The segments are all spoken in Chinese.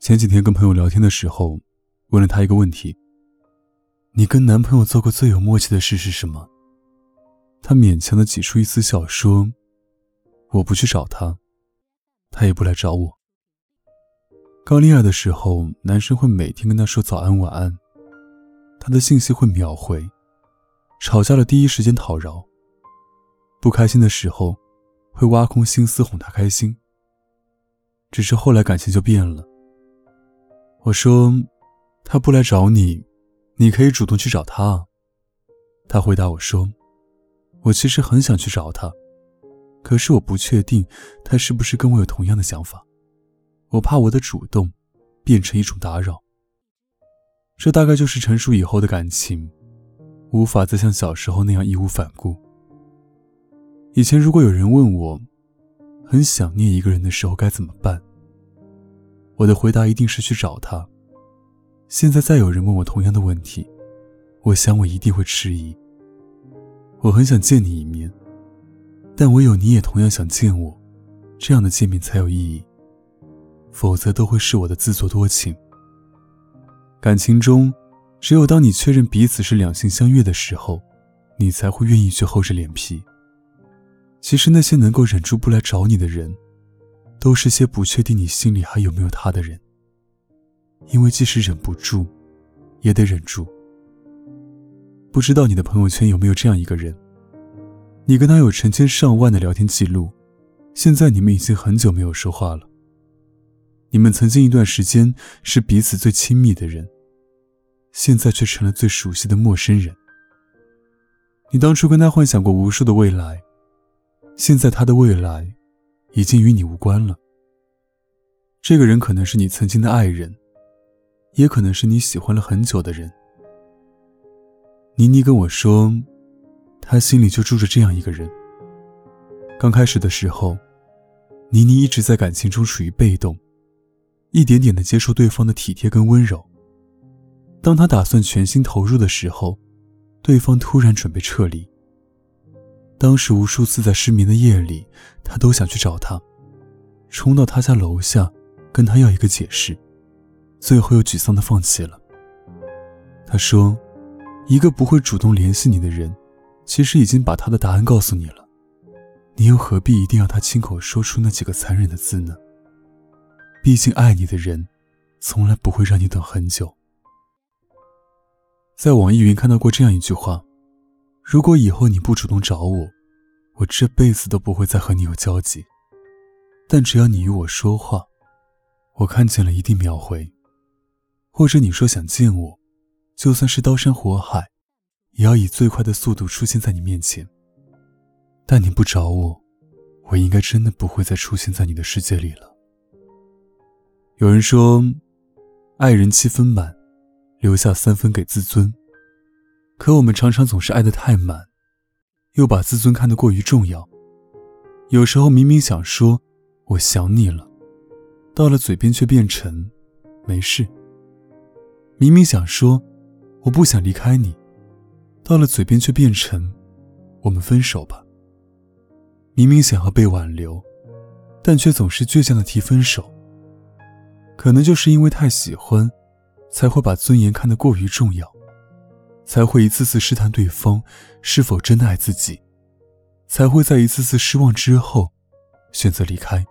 前几天跟朋友聊天的时候，问了他一个问题：“你跟男朋友做过最有默契的事是什么？”他勉强的挤出一丝笑说：“我不去找他，他也不来找我。刚恋爱的时候，男生会每天跟他说早安晚安。”他的信息会秒回，吵架了第一时间讨饶。不开心的时候，会挖空心思哄他开心。只是后来感情就变了。我说，他不来找你，你可以主动去找他。他回答我说，我其实很想去找他，可是我不确定他是不是跟我有同样的想法，我怕我的主动变成一种打扰。这大概就是成熟以后的感情，无法再像小时候那样义无反顾。以前如果有人问我，很想念一个人的时候该怎么办，我的回答一定是去找他。现在再有人问我同样的问题，我想我一定会迟疑。我很想见你一面，但唯有你也同样想见我，这样的见面才有意义，否则都会是我的自作多情。感情中，只有当你确认彼此是两情相悦的时候，你才会愿意去厚着脸皮。其实那些能够忍住不来找你的人，都是些不确定你心里还有没有他的人。因为即使忍不住，也得忍住。不知道你的朋友圈有没有这样一个人，你跟他有成千上万的聊天记录，现在你们已经很久没有说话了。你们曾经一段时间是彼此最亲密的人，现在却成了最熟悉的陌生人。你当初跟他幻想过无数的未来，现在他的未来已经与你无关了。这个人可能是你曾经的爱人，也可能是你喜欢了很久的人。妮妮跟我说，她心里就住着这样一个人。刚开始的时候，妮妮一直在感情中处于被动。一点点的接受对方的体贴跟温柔。当她打算全心投入的时候，对方突然准备撤离。当时无数次在失眠的夜里，他都想去找他，冲到他家楼下，跟他要一个解释，最后又沮丧的放弃了。他说：“一个不会主动联系你的人，其实已经把他的答案告诉你了，你又何必一定要他亲口说出那几个残忍的字呢？”毕竟，爱你的人，从来不会让你等很久。在网易云看到过这样一句话：“如果以后你不主动找我，我这辈子都不会再和你有交集。但只要你与我说话，我看见了一定秒回。或者你说想见我，就算是刀山火海，也要以最快的速度出现在你面前。但你不找我，我应该真的不会再出现在你的世界里了。”有人说，爱人七分满，留下三分给自尊。可我们常常总是爱得太满，又把自尊看得过于重要。有时候明明想说“我想你了”，到了嘴边却变成“没事”。明明想说“我不想离开你”，到了嘴边却变成“我们分手吧”。明明想要被挽留，但却总是倔强的提分手。可能就是因为太喜欢，才会把尊严看得过于重要，才会一次次试探对方是否真的爱自己，才会在一次次失望之后选择离开。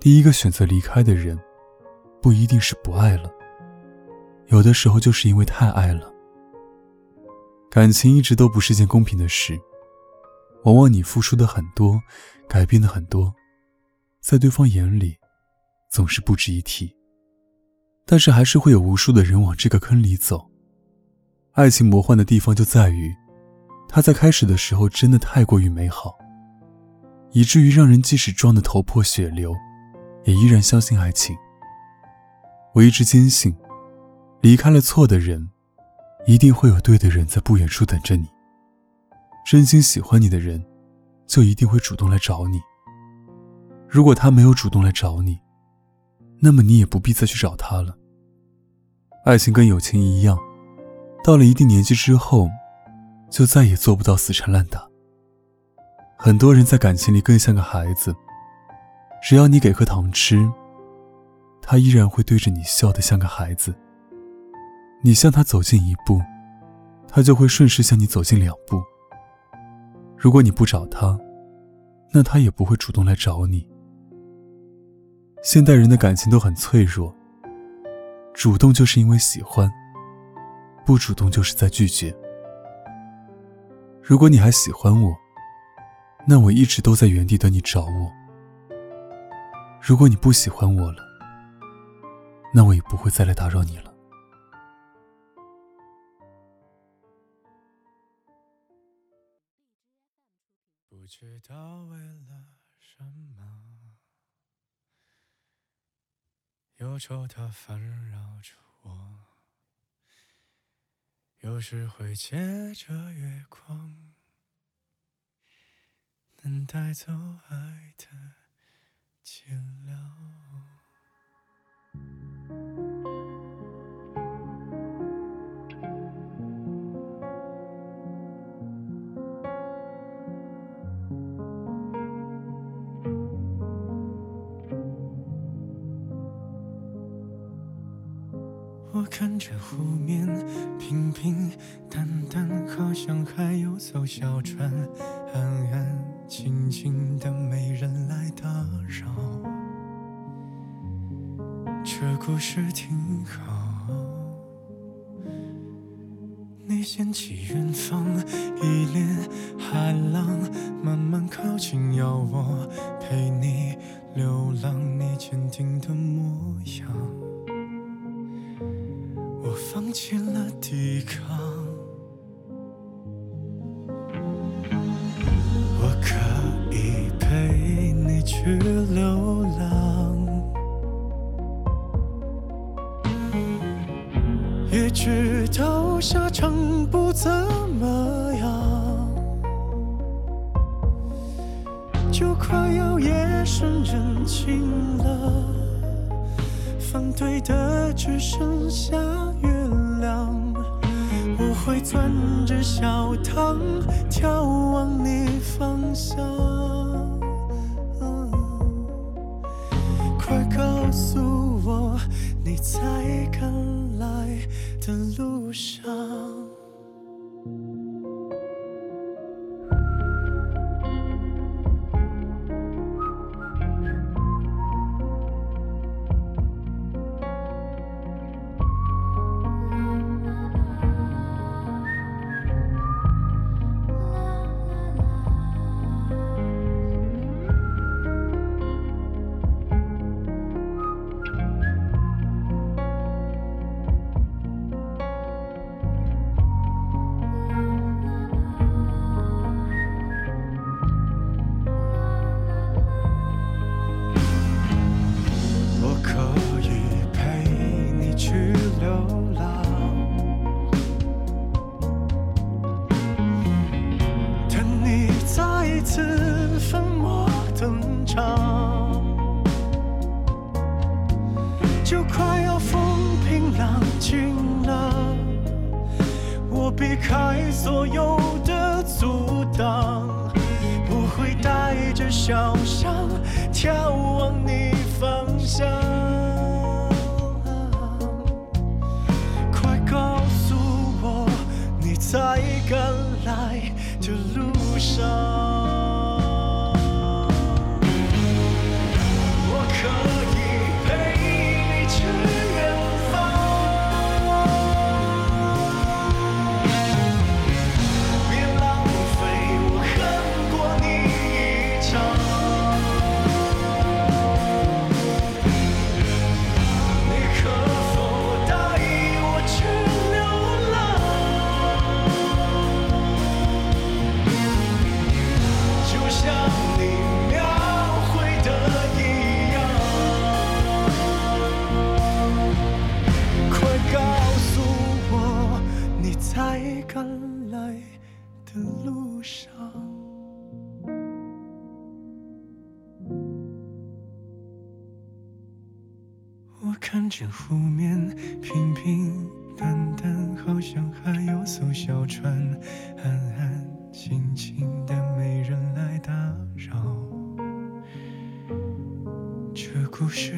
第一个选择离开的人，不一定是不爱了，有的时候就是因为太爱了。感情一直都不是件公平的事，往往你付出的很多，改变的很多，在对方眼里。总是不值一提，但是还是会有无数的人往这个坑里走。爱情魔幻的地方就在于，它在开始的时候真的太过于美好，以至于让人即使撞得头破血流，也依然相信爱情。我一直坚信，离开了错的人，一定会有对的人在不远处等着你。真心喜欢你的人，就一定会主动来找你。如果他没有主动来找你，那么你也不必再去找他了。爱情跟友情一样，到了一定年纪之后，就再也做不到死缠烂打。很多人在感情里更像个孩子，只要你给颗糖吃。他依然会对着你笑得像个孩子。你向他走近一步，他就会顺势向你走近两步。如果你不找他，那他也不会主动来找你。现代人的感情都很脆弱，主动就是因为喜欢，不主动就是在拒绝。如果你还喜欢我，那我一直都在原地等你找我。如果你不喜欢我了，那我也不会再来打扰你了。不知道为了什么，忧愁它烦扰着我，有时会借着月光，能带走爱的寂寥。我看着湖面平平淡淡，好像还有艘小船，安安静静的，没人来打扰。这故事挺好。你掀起远方一帘海浪，慢慢靠近，要我陪你流浪，你坚定的模样。我放弃了抵抗，我可以陪你去流浪，也知道下场不怎么样，就快要夜深人静了。反对的只剩下月亮，我会攥着小糖，眺望你方向。快告诉我，你在赶来的路上。冷静了，我避开所有的阻挡，不会带着小伤眺望你方向。快告诉我，你在赶来的路上。我看见湖面平平淡淡，好像还有艘小船，安安静静的，没人来打扰。这故事。